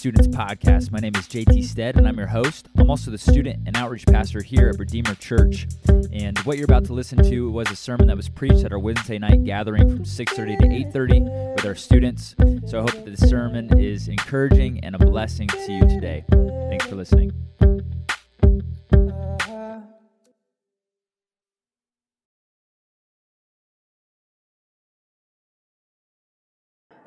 Students Podcast. My name is JT Stead, and I'm your host. I'm also the student and outreach pastor here at Redeemer Church. And what you're about to listen to was a sermon that was preached at our Wednesday night gathering from 6:30 to 8:30 with our students. So I hope that the sermon is encouraging and a blessing to you today. Thanks for listening.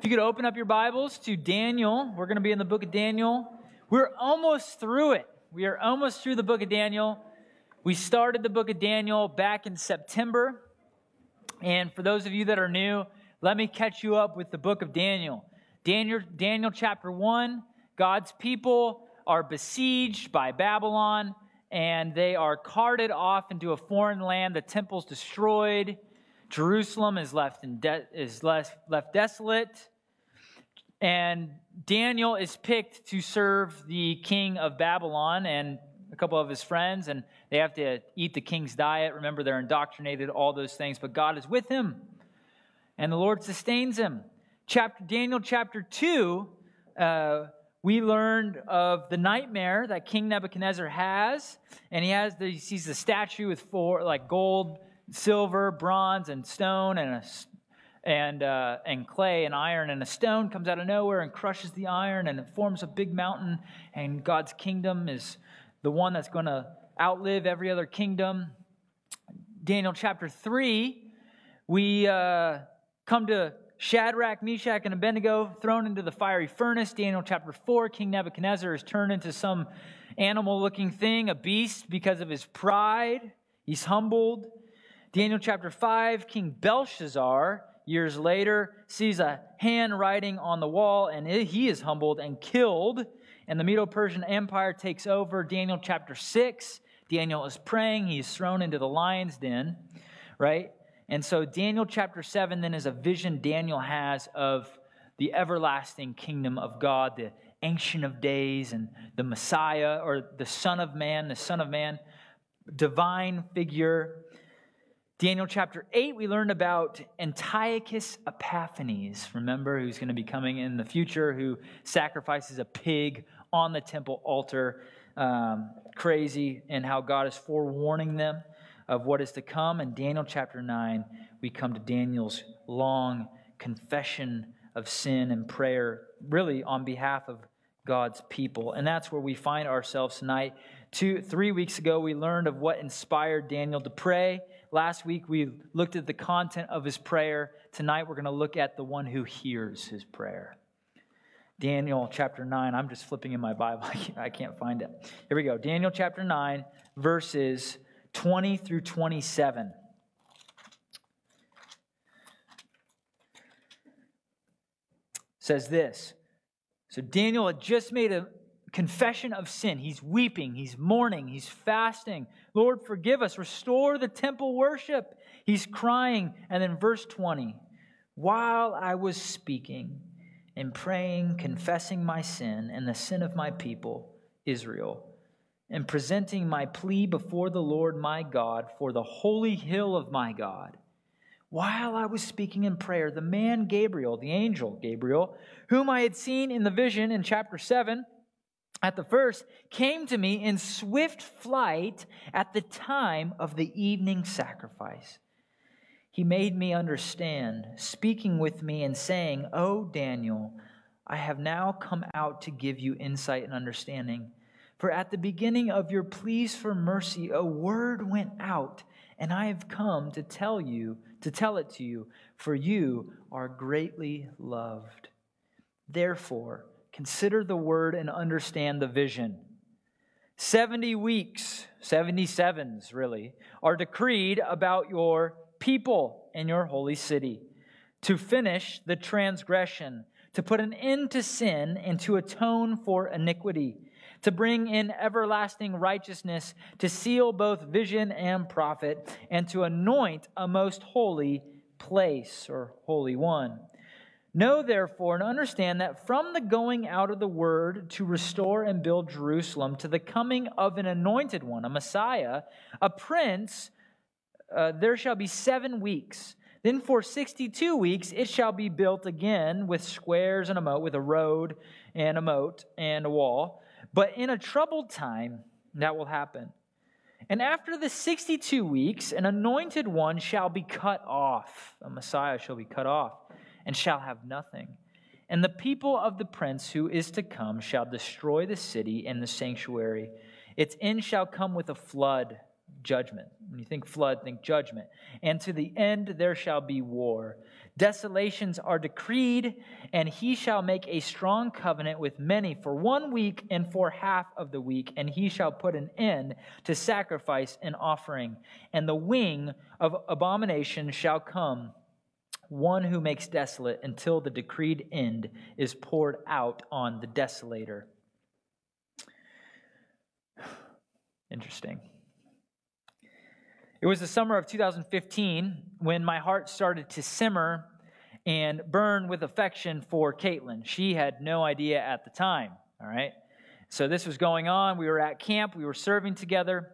If you could open up your Bibles to Daniel, we're going to be in the book of Daniel. We're almost through it. We are almost through the book of Daniel. We started the book of Daniel back in September. And for those of you that are new, let me catch you up with the book of Daniel. Daniel, Daniel chapter 1 God's people are besieged by Babylon and they are carted off into a foreign land. The temple's destroyed. Jerusalem is left, in de- is left, left desolate. And Daniel is picked to serve the king of Babylon and a couple of his friends, and they have to eat the king's diet. Remember, they're indoctrinated, all those things, but God is with him, and the Lord sustains him. Chapter, Daniel chapter 2, uh, we learned of the nightmare that King Nebuchadnezzar has, and he has the, he sees the statue with four like gold, silver, bronze, and stone, and a and, uh, and clay and iron, and a stone comes out of nowhere and crushes the iron, and it forms a big mountain. And God's kingdom is the one that's going to outlive every other kingdom. Daniel chapter 3, we uh, come to Shadrach, Meshach, and Abednego thrown into the fiery furnace. Daniel chapter 4, King Nebuchadnezzar is turned into some animal looking thing, a beast, because of his pride. He's humbled. Daniel chapter 5, King Belshazzar years later, sees a handwriting on the wall, and he is humbled and killed. And the Medo Persian Empire takes over. Daniel chapter 6, Daniel is praying. He's thrown into the lion's den, right? And so, Daniel chapter 7 then is a vision Daniel has of the everlasting kingdom of God, the Ancient of Days, and the Messiah, or the Son of Man, the Son of Man, divine figure Daniel chapter 8, we learned about Antiochus Epiphanes, remember, who's going to be coming in the future, who sacrifices a pig on the temple altar. Um, crazy, and how God is forewarning them of what is to come. In Daniel chapter 9, we come to Daniel's long confession of sin and prayer, really on behalf of God's people. And that's where we find ourselves tonight. Two, three weeks ago, we learned of what inspired Daniel to pray. Last week, we looked at the content of his prayer. Tonight, we're going to look at the one who hears his prayer. Daniel chapter 9. I'm just flipping in my Bible. I can't find it. Here we go. Daniel chapter 9, verses 20 through 27. Says this. So Daniel had just made a confession of sin. He's weeping, he's mourning, he's fasting. Lord, forgive us, restore the temple worship. He's crying. And then, verse 20 while I was speaking and praying, confessing my sin and the sin of my people, Israel, and presenting my plea before the Lord my God for the holy hill of my God. While I was speaking in prayer, the man Gabriel, the angel Gabriel, whom I had seen in the vision in chapter 7, at the first came to me in swift flight at the time of the evening sacrifice. He made me understand, speaking with me and saying, O Daniel, I have now come out to give you insight and understanding. For at the beginning of your pleas for mercy, a word went out, and I have come to tell you, to tell it to you, for you are greatly loved. Therefore, Consider the word and understand the vision. 70 weeks, 77s really, are decreed about your people and your holy city to finish the transgression, to put an end to sin, and to atone for iniquity, to bring in everlasting righteousness, to seal both vision and prophet, and to anoint a most holy place or holy one Know therefore and understand that from the going out of the word to restore and build Jerusalem to the coming of an anointed one, a Messiah, a prince, uh, there shall be seven weeks. Then for 62 weeks it shall be built again with squares and a moat, with a road and a moat and a wall. But in a troubled time that will happen. And after the 62 weeks, an anointed one shall be cut off. A Messiah shall be cut off and shall have nothing. And the people of the prince who is to come shall destroy the city and the sanctuary. Its end shall come with a flood, judgment. When you think flood, think judgment. And to the end there shall be war. Desolations are decreed, and he shall make a strong covenant with many for one week and for half of the week, and he shall put an end to sacrifice and offering. And the wing of abomination shall come, one who makes desolate, until the decreed end is poured out on the desolator. Interesting. It was the summer of 2015 when my heart started to simmer and burn with affection for Caitlin. She had no idea at the time, all right? So this was going on. We were at camp, we were serving together.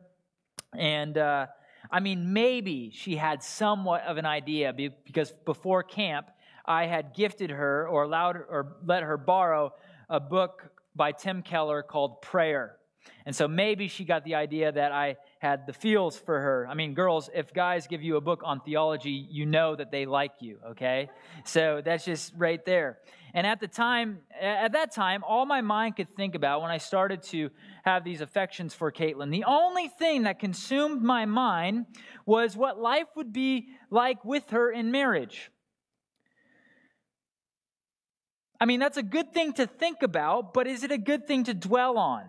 And uh, I mean, maybe she had somewhat of an idea because before camp, I had gifted her or allowed or let her borrow a book by Tim Keller called Prayer. And so maybe she got the idea that I had the feels for her. I mean, girls, if guys give you a book on theology, you know that they like you, okay? So that's just right there. And at the time, at that time, all my mind could think about when I started to have these affections for Caitlin, the only thing that consumed my mind was what life would be like with her in marriage. I mean, that's a good thing to think about, but is it a good thing to dwell on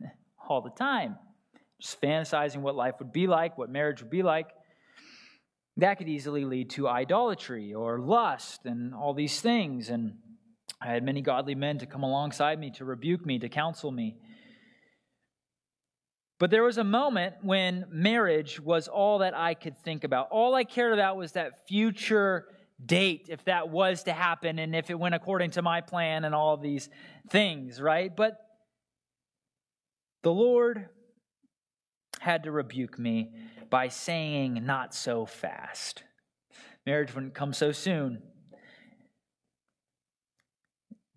all the time? Just fantasizing what life would be like, what marriage would be like, that could easily lead to idolatry or lust and all these things. And I had many godly men to come alongside me, to rebuke me, to counsel me. But there was a moment when marriage was all that I could think about. All I cared about was that future date, if that was to happen, and if it went according to my plan and all these things, right? But the Lord had to rebuke me by saying, Not so fast. Marriage wouldn't come so soon.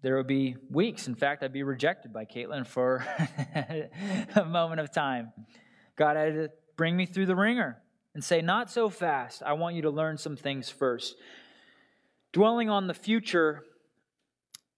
There would be weeks. In fact, I'd be rejected by Caitlin for a moment of time. God had to bring me through the wringer and say, Not so fast. I want you to learn some things first. Dwelling on the future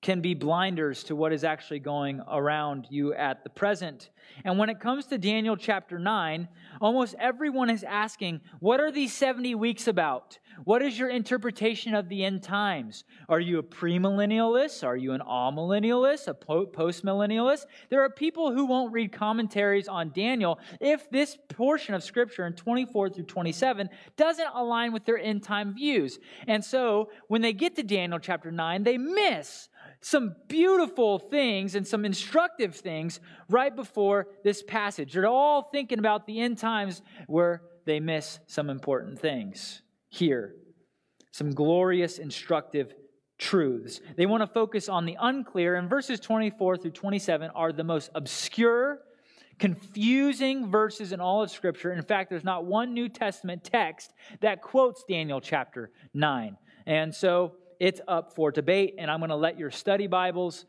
can be blinders to what is actually going around you at the present. And when it comes to Daniel chapter 9, almost everyone is asking, What are these 70 weeks about? What is your interpretation of the end times? Are you a premillennialist? Are you an amillennialist? A postmillennialist? There are people who won't read commentaries on Daniel if this portion of scripture in 24 through 27 doesn't align with their end time views. And so when they get to Daniel chapter 9, they miss some beautiful things and some instructive things right before this passage. They're all thinking about the end times where they miss some important things here. Some glorious, instructive truths. They want to focus on the unclear, and verses 24 through 27 are the most obscure, confusing verses in all of Scripture. In fact, there's not one New Testament text that quotes Daniel chapter 9. And so it's up for debate, and I'm going to let your study Bibles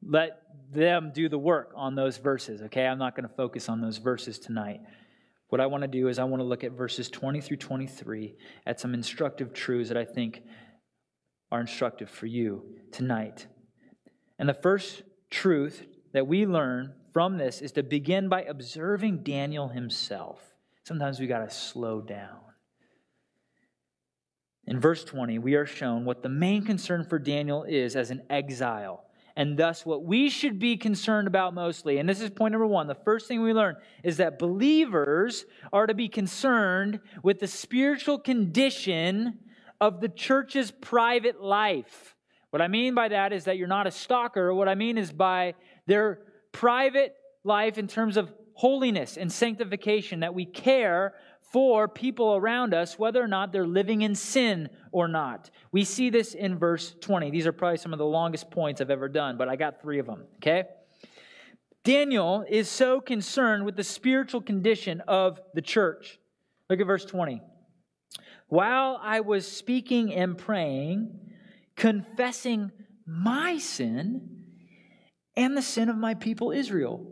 let them do the work on those verses, okay? I'm not going to focus on those verses tonight. What I want to do is I want to look at verses 20 through 23 at some instructive truths that I think are instructive for you tonight. And the first truth that we learn from this is to begin by observing Daniel himself. Sometimes we got to slow down. In verse 20, we are shown what the main concern for Daniel is as an exile, and thus what we should be concerned about mostly. And this is point number one. The first thing we learn is that believers are to be concerned with the spiritual condition of the church's private life. What I mean by that is that you're not a stalker. What I mean is by their private life in terms of holiness and sanctification, that we care for people around us, whether or not they're living in sin or not. We see this in verse 20. These are probably some of the longest points I've ever done, but I got three of them, okay? Daniel is so concerned with the spiritual condition of the church. Look at verse 20. while I was speaking and praying, confessing my sin and the sin of my people Israel,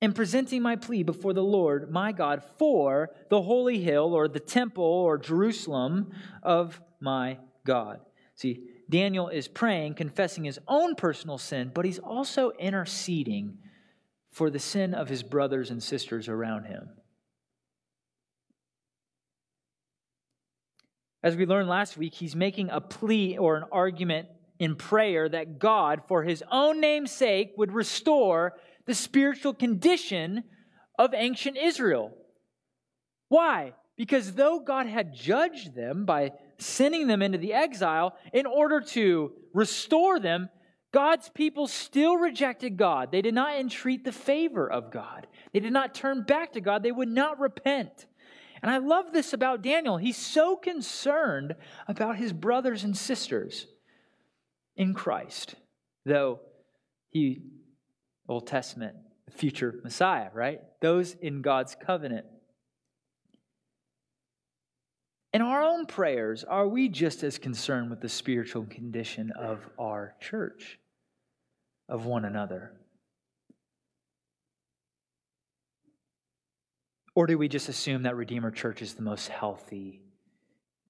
and presenting my plea before the Lord my God for the holy hill or the temple or Jerusalem of my God. See, Daniel is praying, confessing his own personal sin, but he's also interceding for the sin of his brothers and sisters around him. As we learned last week, he's making a plea or an argument in prayer that God, for his own name's sake, would restore the spiritual condition of ancient Israel. Why? Because though God had judged them by sending them into the exile in order to restore them, God's people still rejected God. They did not entreat the favor of God. They did not turn back to God. They would not repent. And I love this about Daniel. He's so concerned about his brothers and sisters in Christ, though he, Old Testament, future Messiah, right? Those in God's covenant. In our own prayers, are we just as concerned with the spiritual condition of our church, of one another? Or do we just assume that Redeemer Church is the most healthy,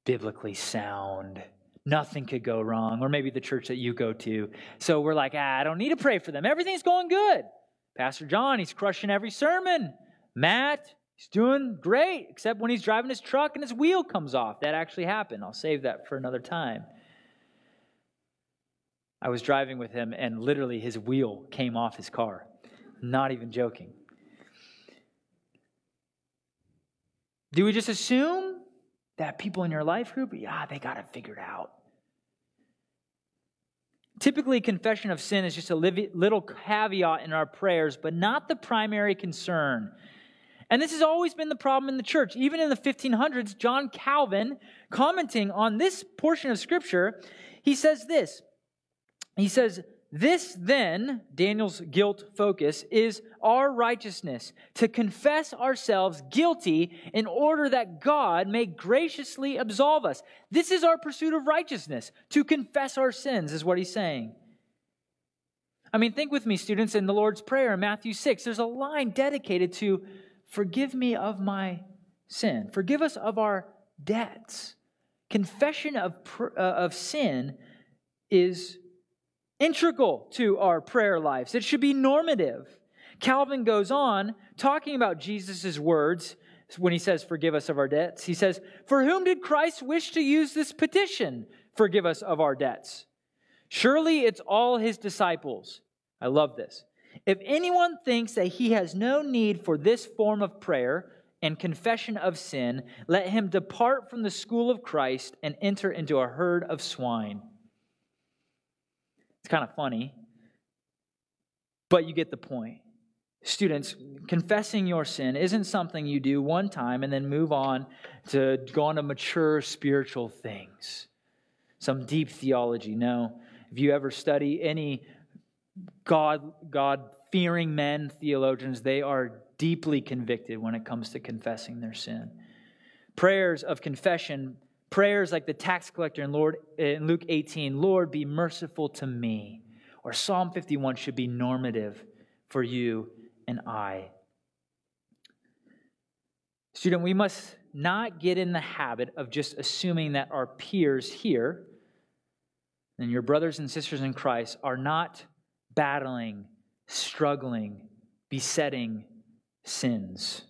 biblically sound? Nothing could go wrong. Or maybe the church that you go to. So we're like, ah, I don't need to pray for them. Everything's going good. Pastor John, he's crushing every sermon. Matt, He's doing great, except when he's driving his truck and his wheel comes off. That actually happened. I'll save that for another time. I was driving with him, and literally his wheel came off his car. Not even joking. Do we just assume that people in your life group, yeah, they got it figured out? Typically, confession of sin is just a little caveat in our prayers, but not the primary concern. And this has always been the problem in the church. Even in the 1500s, John Calvin, commenting on this portion of Scripture, he says this. He says, This then, Daniel's guilt focus, is our righteousness, to confess ourselves guilty in order that God may graciously absolve us. This is our pursuit of righteousness, to confess our sins, is what he's saying. I mean, think with me, students, in the Lord's Prayer in Matthew 6, there's a line dedicated to Forgive me of my sin. Forgive us of our debts. Confession of, uh, of sin is integral to our prayer lives. It should be normative. Calvin goes on talking about Jesus' words when he says, Forgive us of our debts. He says, For whom did Christ wish to use this petition? Forgive us of our debts. Surely it's all his disciples. I love this. If anyone thinks that he has no need for this form of prayer and confession of sin, let him depart from the school of Christ and enter into a herd of swine. It's kind of funny, but you get the point. Students, confessing your sin isn't something you do one time and then move on to go on to mature spiritual things, some deep theology. No. If you ever study any God, God fearing men, theologians, they are deeply convicted when it comes to confessing their sin. Prayers of confession, prayers like the tax collector in, Lord, in Luke 18, Lord, be merciful to me, or Psalm 51 should be normative for you and I. Student, we must not get in the habit of just assuming that our peers here and your brothers and sisters in Christ are not battling, struggling, besetting sins,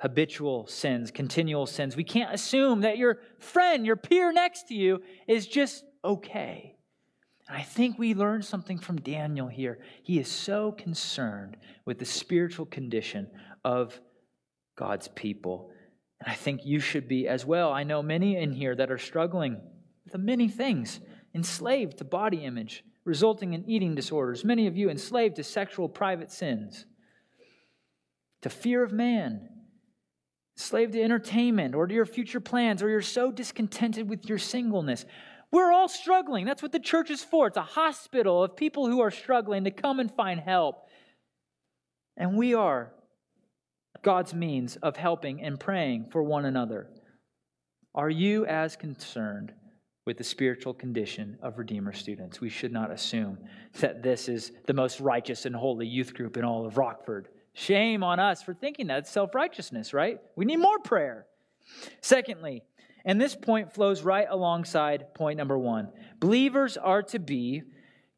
habitual sins, continual sins. We can't assume that your friend, your peer next to you, is just okay. And I think we learn something from Daniel here. He is so concerned with the spiritual condition of God's people. And I think you should be as well. I know many in here that are struggling with many things, enslaved to body image, resulting in eating disorders, many of you enslaved to sexual private sins, to fear of man, enslaved to entertainment or to your future plans, or you're so discontented with your singleness. We're all struggling. That's what the church is for. It's a hospital of people who are struggling to come and find help. And we are God's means of helping and praying for one another. Are you as concerned with the spiritual condition of Redeemer students? We should not assume that this is the most righteous and holy youth group in all of Rockford. Shame on us for thinking that self righteousness, right? We need more prayer. Secondly, and this point flows right alongside point number one believers are to be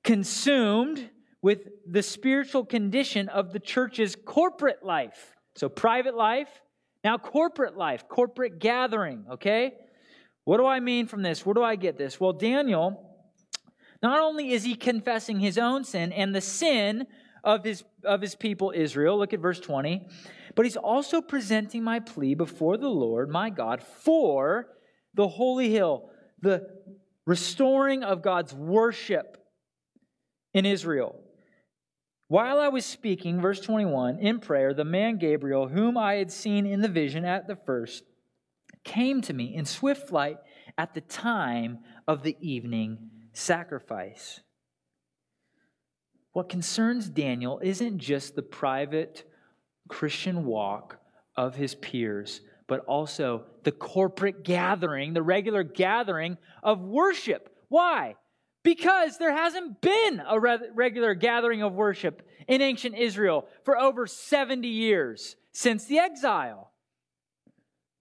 consumed with the spiritual condition of the church's corporate life. So, private life, now corporate life, corporate gathering, okay? What do I mean from this? Where do I get this? Well, Daniel, not only is he confessing his own sin and the sin of his, of his people Israel, look at verse 20, but he's also presenting my plea before the Lord, my God, for the holy hill, the restoring of God's worship in Israel. While I was speaking, verse 21, in prayer, the man Gabriel, whom I had seen in the vision at the first, came to me in swift flight at the time of the evening sacrifice. What concerns Daniel isn't just the private Christian walk of his peers, but also the corporate gathering, the regular gathering of worship. Why? Because there hasn't been a regular gathering of worship in ancient Israel for over 70 years since the exile.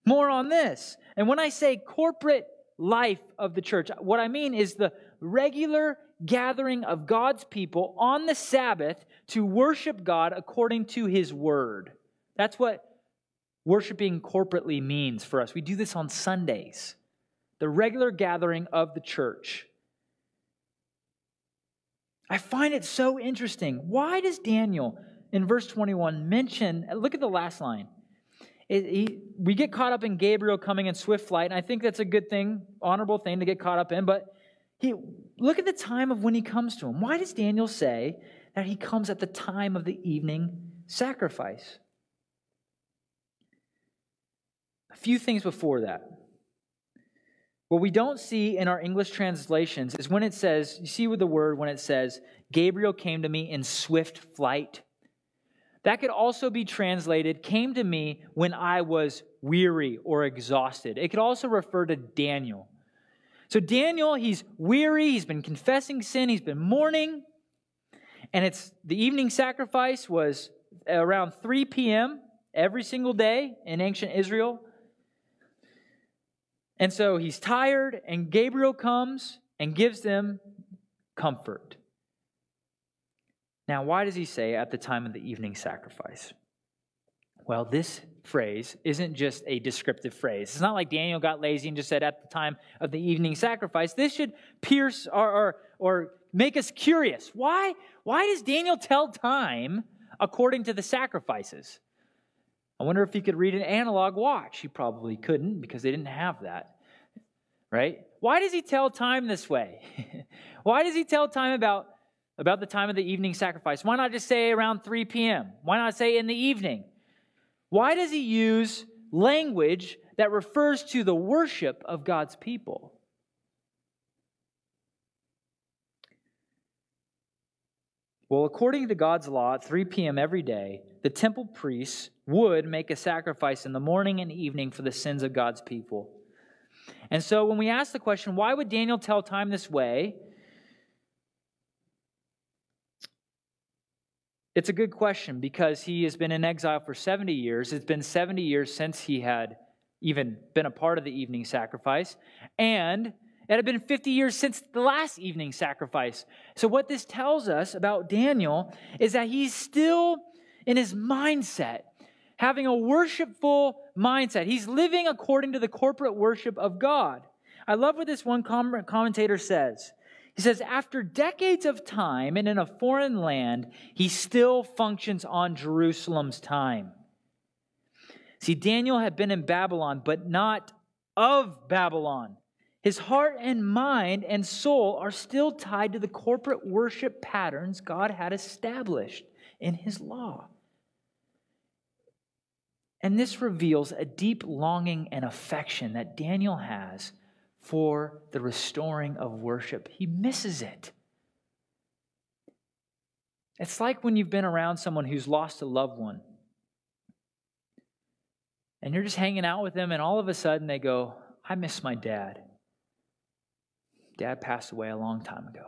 More on this. And when I say corporate life of the church, what I mean is the regular gathering of God's people on the Sabbath to worship God according to his word. That's what worshiping corporately means for us. We do this on Sundays, the regular gathering of the church. I find it so interesting. Why does Daniel in verse 21 mention, look at the last line. It, he, we get caught up in Gabriel coming in swift flight, and I think that's a good thing, honorable thing to get caught up in. But he, look at the time of when he comes to him. Why does Daniel say that he comes at the time of the evening sacrifice? A few things before that. What we don't see in our English translations is when it says, you see with the word when it says, Gabriel came to me in swift flight. That could also be translated, came to me when I was weary or exhausted. It could also refer to Daniel. So, Daniel, he's weary, he's been confessing sin, he's been mourning, and it's the evening sacrifice was around 3 p.m. every single day in ancient Israel. And so he's tired, and Gabriel comes and gives them comfort. Now, why does he say at the time of the evening sacrifice? Well, this phrase isn't just a descriptive phrase. It's not like Daniel got lazy and just said at the time of the evening sacrifice. This should pierce or, or, or make us curious. Why? Why does Daniel tell time according to the sacrifices? I wonder if he could read an analog watch. He probably couldn't because they didn't have that. Right? Why does he tell time this way? Why does he tell time about, about the time of the evening sacrifice? Why not just say around 3 p.m.? Why not say in the evening? Why does he use language that refers to the worship of God's people? Well, according to God's law, at 3 p.m. every day, the temple priests would make a sacrifice in the morning and evening for the sins of God's people. And so when we ask the question, why would Daniel tell time this way? It's a good question because he has been in exile for 70 years. It's been 70 years since he had even been a part of the evening sacrifice. And it had been 50 years since the last evening sacrifice. So, what this tells us about Daniel is that he's still in his mindset, having a worshipful mindset. He's living according to the corporate worship of God. I love what this one commentator says. He says, after decades of time and in a foreign land, he still functions on Jerusalem's time. See, Daniel had been in Babylon, but not of Babylon. His heart and mind and soul are still tied to the corporate worship patterns God had established in his law. And this reveals a deep longing and affection that Daniel has for the restoring of worship. He misses it. It's like when you've been around someone who's lost a loved one and you're just hanging out with them, and all of a sudden they go, I miss my dad. Dad passed away a long time ago.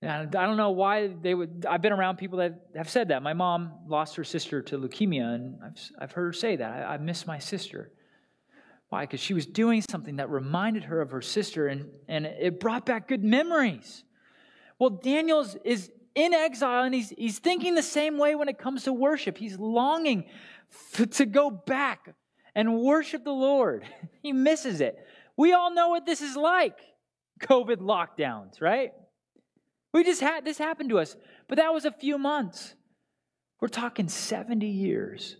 And I don't know why they would. I've been around people that have said that. My mom lost her sister to leukemia, and I've, I've heard her say that. I, I miss my sister. Why? Because she was doing something that reminded her of her sister, and, and it brought back good memories. Well, Daniel is in exile, and he's, he's thinking the same way when it comes to worship. He's longing f- to go back and worship the Lord. He misses it. We all know what this is like COVID lockdowns, right? We just had this happened to us, but that was a few months. We're talking 70 years.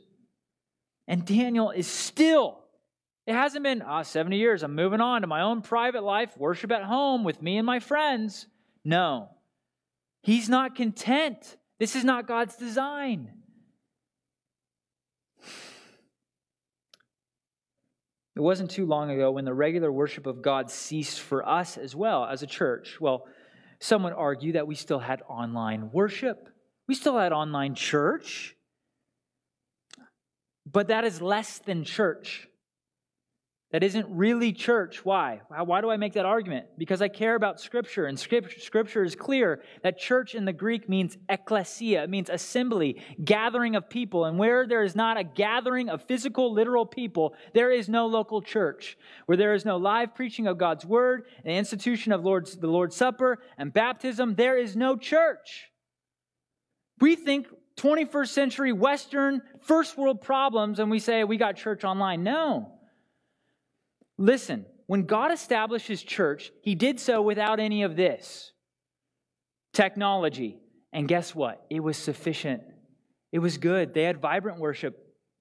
And Daniel is still, it hasn't been oh, 70 years. I'm moving on to my own private life, worship at home with me and my friends. No, he's not content. This is not God's design. It wasn't too long ago when the regular worship of God ceased for us as well as a church. Well, some would argue that we still had online worship, we still had online church, but that is less than church. That isn't really church. Why? Why do I make that argument? Because I care about Scripture, and Scripture, is clear that church in the Greek means ecclesia. It means assembly, gathering of people. And where there is not a gathering of physical, literal people, there is no local church. Where there is no live preaching of God's word, the institution of Lord's, the Lord's Supper, and baptism, there is no church. We think 21st century Western, first world problems, and we say we got church online. No. Listen, when God established his church, he did so without any of this technology. And guess what? It was sufficient. It was good. They had vibrant worship.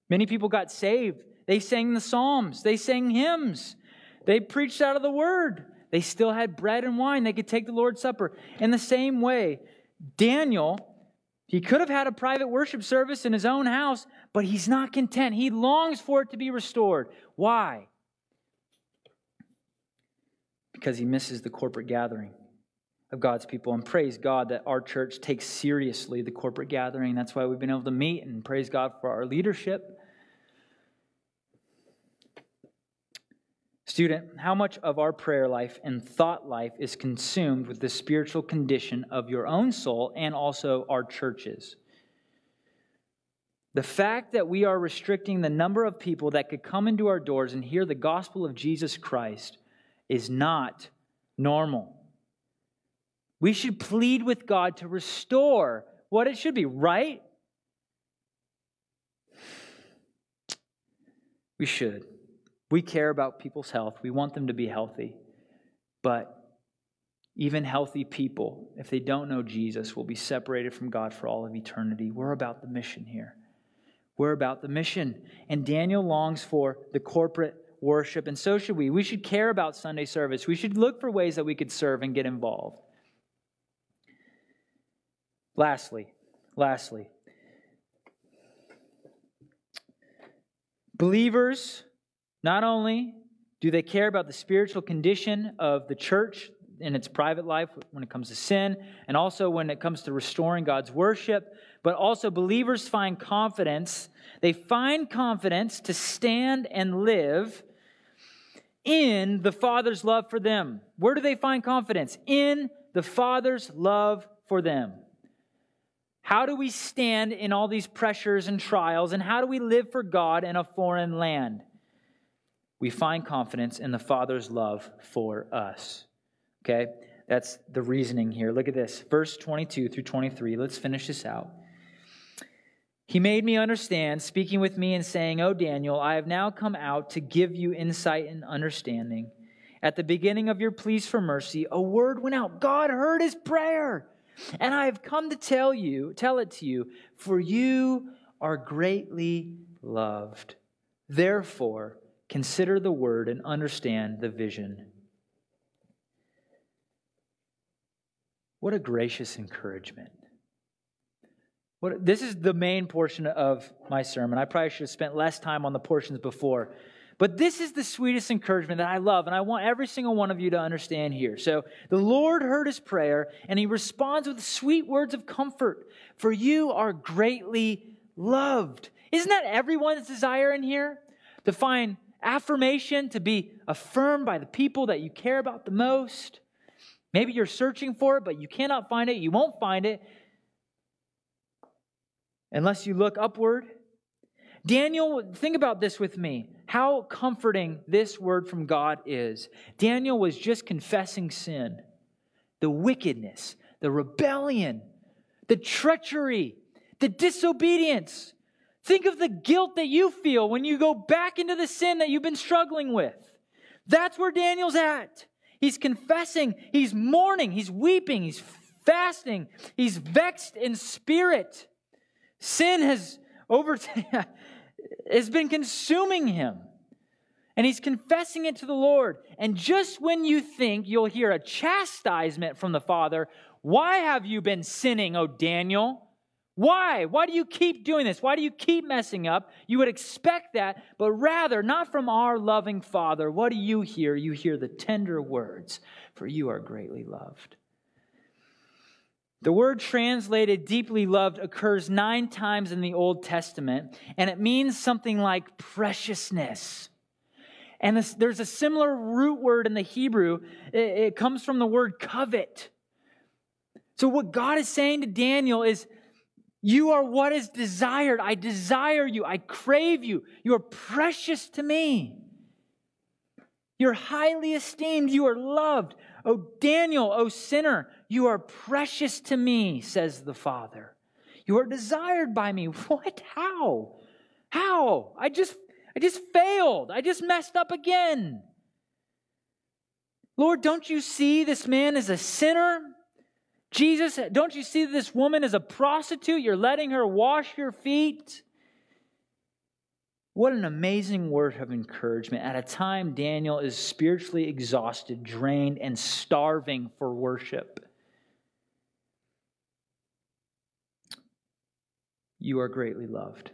Many people got saved. They sang the Psalms, they sang hymns, they preached out of the word. They still had bread and wine. They could take the Lord's Supper. In the same way, Daniel, he could have had a private worship service in his own house, but he's not content. He longs for it to be restored. Why? Because he misses the corporate gathering of God's people. And praise God that our church takes seriously the corporate gathering. That's why we've been able to meet and praise God for our leadership. Student, how much of our prayer life and thought life is consumed with the spiritual condition of your own soul and also our churches? The fact that we are restricting the number of people that could come into our doors and hear the gospel of Jesus Christ is not normal. We should plead with God to restore what it should be, right? We should. We care about people's health. We want them to be healthy. But even healthy people, if they don't know Jesus, will be separated from God for all of eternity. We're about the mission here. We're about the mission. And Daniel longs for the corporate worship, and so should we. We should care about Sunday service. We should look for ways that we could serve and get involved. Lastly, lastly, believers not only do they care about the spiritual condition of the church in its private life when it comes to sin, and also when it comes to restoring God's worship, but also believers find confidence. They find confidence to stand and live in the Father's love for them. Where do they find confidence? In the Father's love for them. How do we stand in all these pressures and trials, and how do we live for God in a foreign land? We find confidence in the Father's love for us. Okay? That's the reasoning here. Look at this. Verse 22 through 23. Let's finish this out. He made me understand, speaking with me and saying, O Daniel, I have now come out to give you insight and understanding. At the beginning of your pleas for mercy, a word went out. God heard his prayer. And I have come to tell you, tell it to you, for you are greatly loved. Therefore, consider the word and understand the vision. What a gracious encouragement. What, this is the main portion of my sermon. I probably should have spent less time on the portions before. But this is the sweetest encouragement that I love, and I want every single one of you to understand here. So the Lord heard his prayer, and he responds with sweet words of comfort. For you are greatly loved. Isn't that everyone's desire in here? To find affirmation, to be affirmed by the people that you care about the most. Maybe you're searching for it, but you cannot find it. You won't find it unless you look upward. Daniel, think about this with me. How comforting this word from God is. Daniel was just confessing sin, the wickedness, the rebellion, the treachery, the disobedience. Think of the guilt that you feel when you go back into the sin that you've been struggling with. That's where Daniel's at. He's confessing, he's mourning, he's weeping, he's fasting, he's vexed in spirit. Sin has over has been consuming him. And he's confessing it to the Lord. And just when you think you'll hear a chastisement from the Father, why have you been sinning, O Daniel? Why? Why do you keep doing this? Why do you keep messing up? You would expect that, but rather, not from our loving Father. What do you hear? You hear the tender words, for you are greatly loved. The word translated deeply loved occurs nine times in the Old Testament, and it means something like preciousness. And this, there's a similar root word in the Hebrew. It, it comes from the word covet. So, what God is saying to Daniel is, You are what is desired. I desire you. I crave you. You are precious to me. You're highly esteemed. You are loved. Oh, Daniel, oh, sinner, you are precious to me, says the Father. You are desired by me. What? How? How? I just I just failed. I just messed up again. Lord, don't you see this man is a sinner? Jesus, don't you see this woman is a prostitute? You're letting her wash your feet. What an amazing word of encouragement at a time Daniel is spiritually exhausted, drained, and starving for worship. You are greatly loved.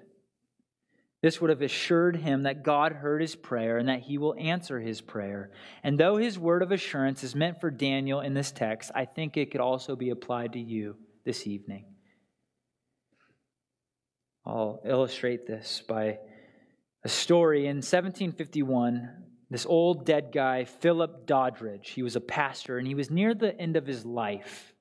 This would have assured him that God heard his prayer and that he will answer his prayer. And though his word of assurance is meant for Daniel in this text, I think it could also be applied to you this evening. I'll illustrate this by a story. In 1751, this old dead guy, Philip Doddridge, he was a pastor and he was near the end of his life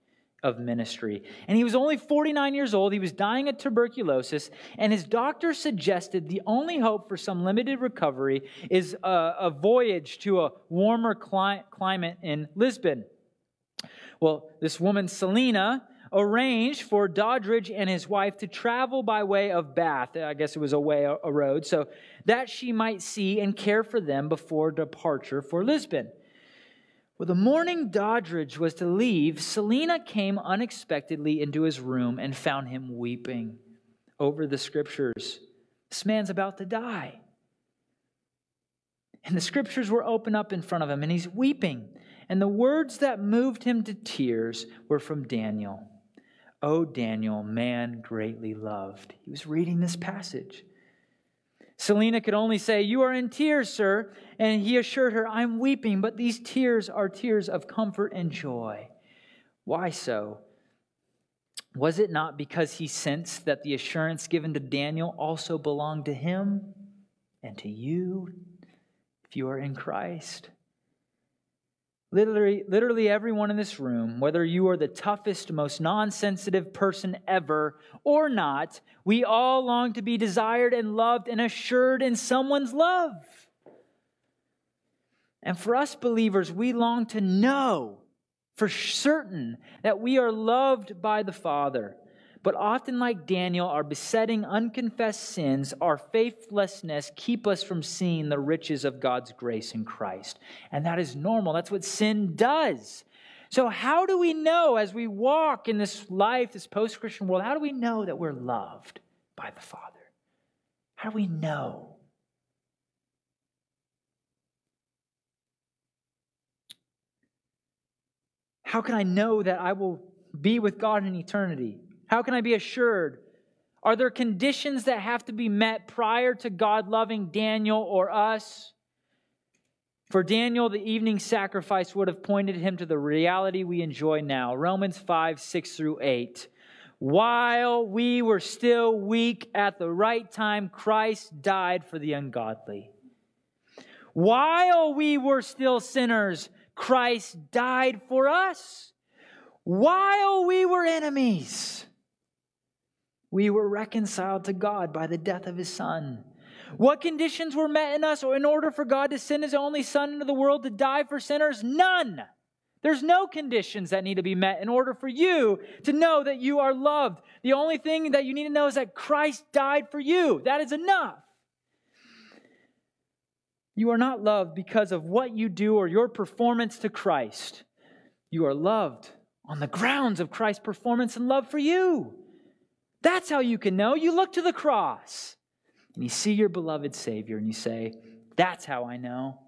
of ministry. And he was only 49 years old. He was dying of tuberculosis. And his doctor suggested the only hope for some limited recovery is a, a voyage to a warmer cli- climate in Lisbon. Well, this woman, Selina, arranged for Doddridge and his wife to travel by way of Bath. I guess it was a way, a road, so that she might see and care for them before departure for Lisbon. Well, the morning Doddridge was to leave, Selina came unexpectedly into his room and found him weeping over the scriptures. This man's about to die. And the scriptures were open up in front of him, and he's weeping. And the words that moved him to tears were from Daniel. O Daniel, man greatly loved. He was reading this passage. Selina could only say, You are in tears, sir. And he assured her, I'm weeping, but these tears are tears of comfort and joy. Why so? Was it not because he sensed that the assurance given to Daniel also belonged to him and to you if you are in Christ? Literally, literally everyone in this room, whether you are the toughest, most non sensitive person ever or not, we all long to be desired and loved and assured in someone's love. And for us believers, we long to know for certain that we are loved by the Father. But often, like Daniel, our besetting, unconfessed sins, our faithlessness keep us from seeing the riches of God's grace in Christ. And that is normal. That's what sin does. So, how do we know as we walk in this life, this post Christian world, how do we know that we're loved by the Father? How do we know? How can I know that I will be with God in eternity? How can I be assured? Are there conditions that have to be met prior to God loving Daniel or us? For Daniel, the evening sacrifice would have pointed him to the reality we enjoy now. Romans 5, 6 through 8. While we were still weak at the right time, Christ died for the ungodly. While we were still sinners, Christ died for us. While we were enemies, we were reconciled to God by the death of his Son. What conditions were met in us in order for God to send his only Son into the world to die for sinners? None. There's no conditions that need to be met in order for you to know that you are loved. The only thing that you need to know is that Christ died for you. That is enough. You are not loved because of what you do or your performance to Christ. You are loved on the grounds of Christ's performance and love for you. That's how you can know. You look to the cross and you see your beloved Savior and you say, That's how I know.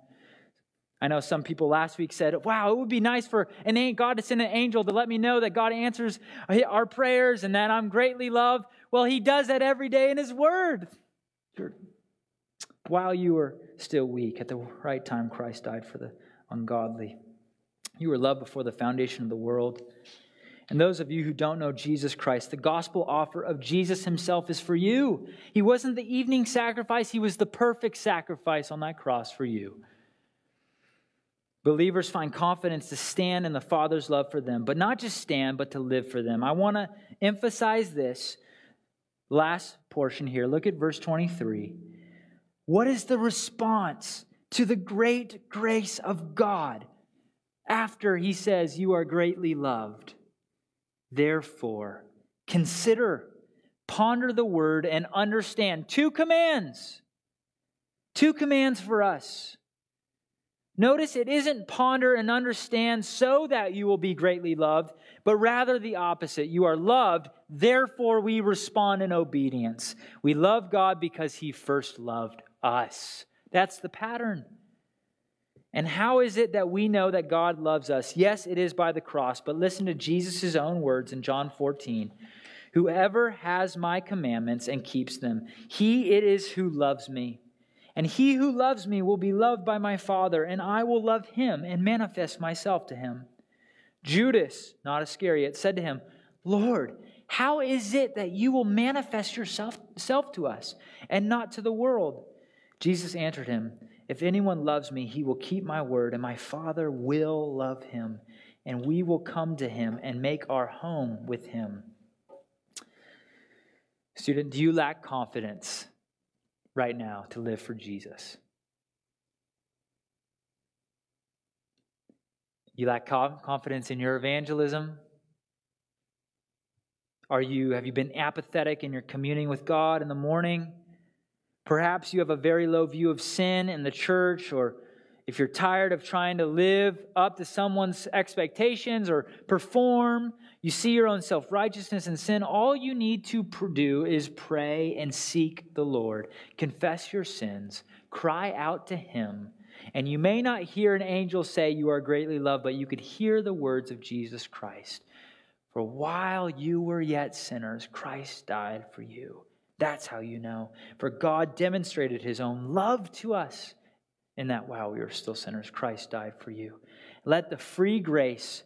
I know some people last week said, Wow, it would be nice for an God to send an angel to let me know that God answers our prayers and that I'm greatly loved. Well, He does that every day in His Word. While you were still weak. At the right time, Christ died for the ungodly. You were loved before the foundation of the world. And those of you who don't know Jesus Christ, the gospel offer of Jesus himself is for you. He wasn't the evening sacrifice, he was the perfect sacrifice on that cross for you. Believers find confidence to stand in the Father's love for them, but not just stand, but to live for them. I want to emphasize this last portion here. Look at verse 23. What is the response to the great grace of God after he says, You are greatly loved? Therefore, consider, ponder the word, and understand two commands. Two commands for us. Notice it isn't ponder and understand so that you will be greatly loved, but rather the opposite. You are loved, therefore we respond in obedience. We love God because he first loved us. That's the pattern. And how is it that we know that God loves us? Yes, it is by the cross, but listen to Jesus' own words in John 14. Whoever has my commandments and keeps them, he it is who loves me. And he who loves me will be loved by my Father, and I will love him and manifest myself to him. Judas, not Iscariot, said to him, Lord, how is it that you will manifest yourself self to us and not to the world? Jesus answered him, If anyone loves me, he will keep my word, and my Father will love him, and we will come to him and make our home with him. Student, do you lack confidence right now to live for Jesus? You lack confidence in your evangelism? Are you have you been apathetic in your communing with God in the morning? Perhaps you have a very low view of sin in the church, or if you're tired of trying to live up to someone's expectations or perform, you see your own self righteousness and sin, all you need to do is pray and seek the Lord. Confess your sins, cry out to Him. And you may not hear an angel say you are greatly loved, but you could hear the words of Jesus Christ. For while you were yet sinners, Christ died for you. That's how you know. For God demonstrated his own love to us in that while we were still sinners, Christ died for you. Let the free grace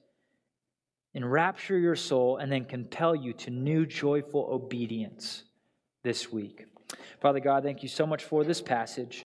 enrapture your soul and then compel you to new joyful obedience this week. Father God, thank you so much for this passage.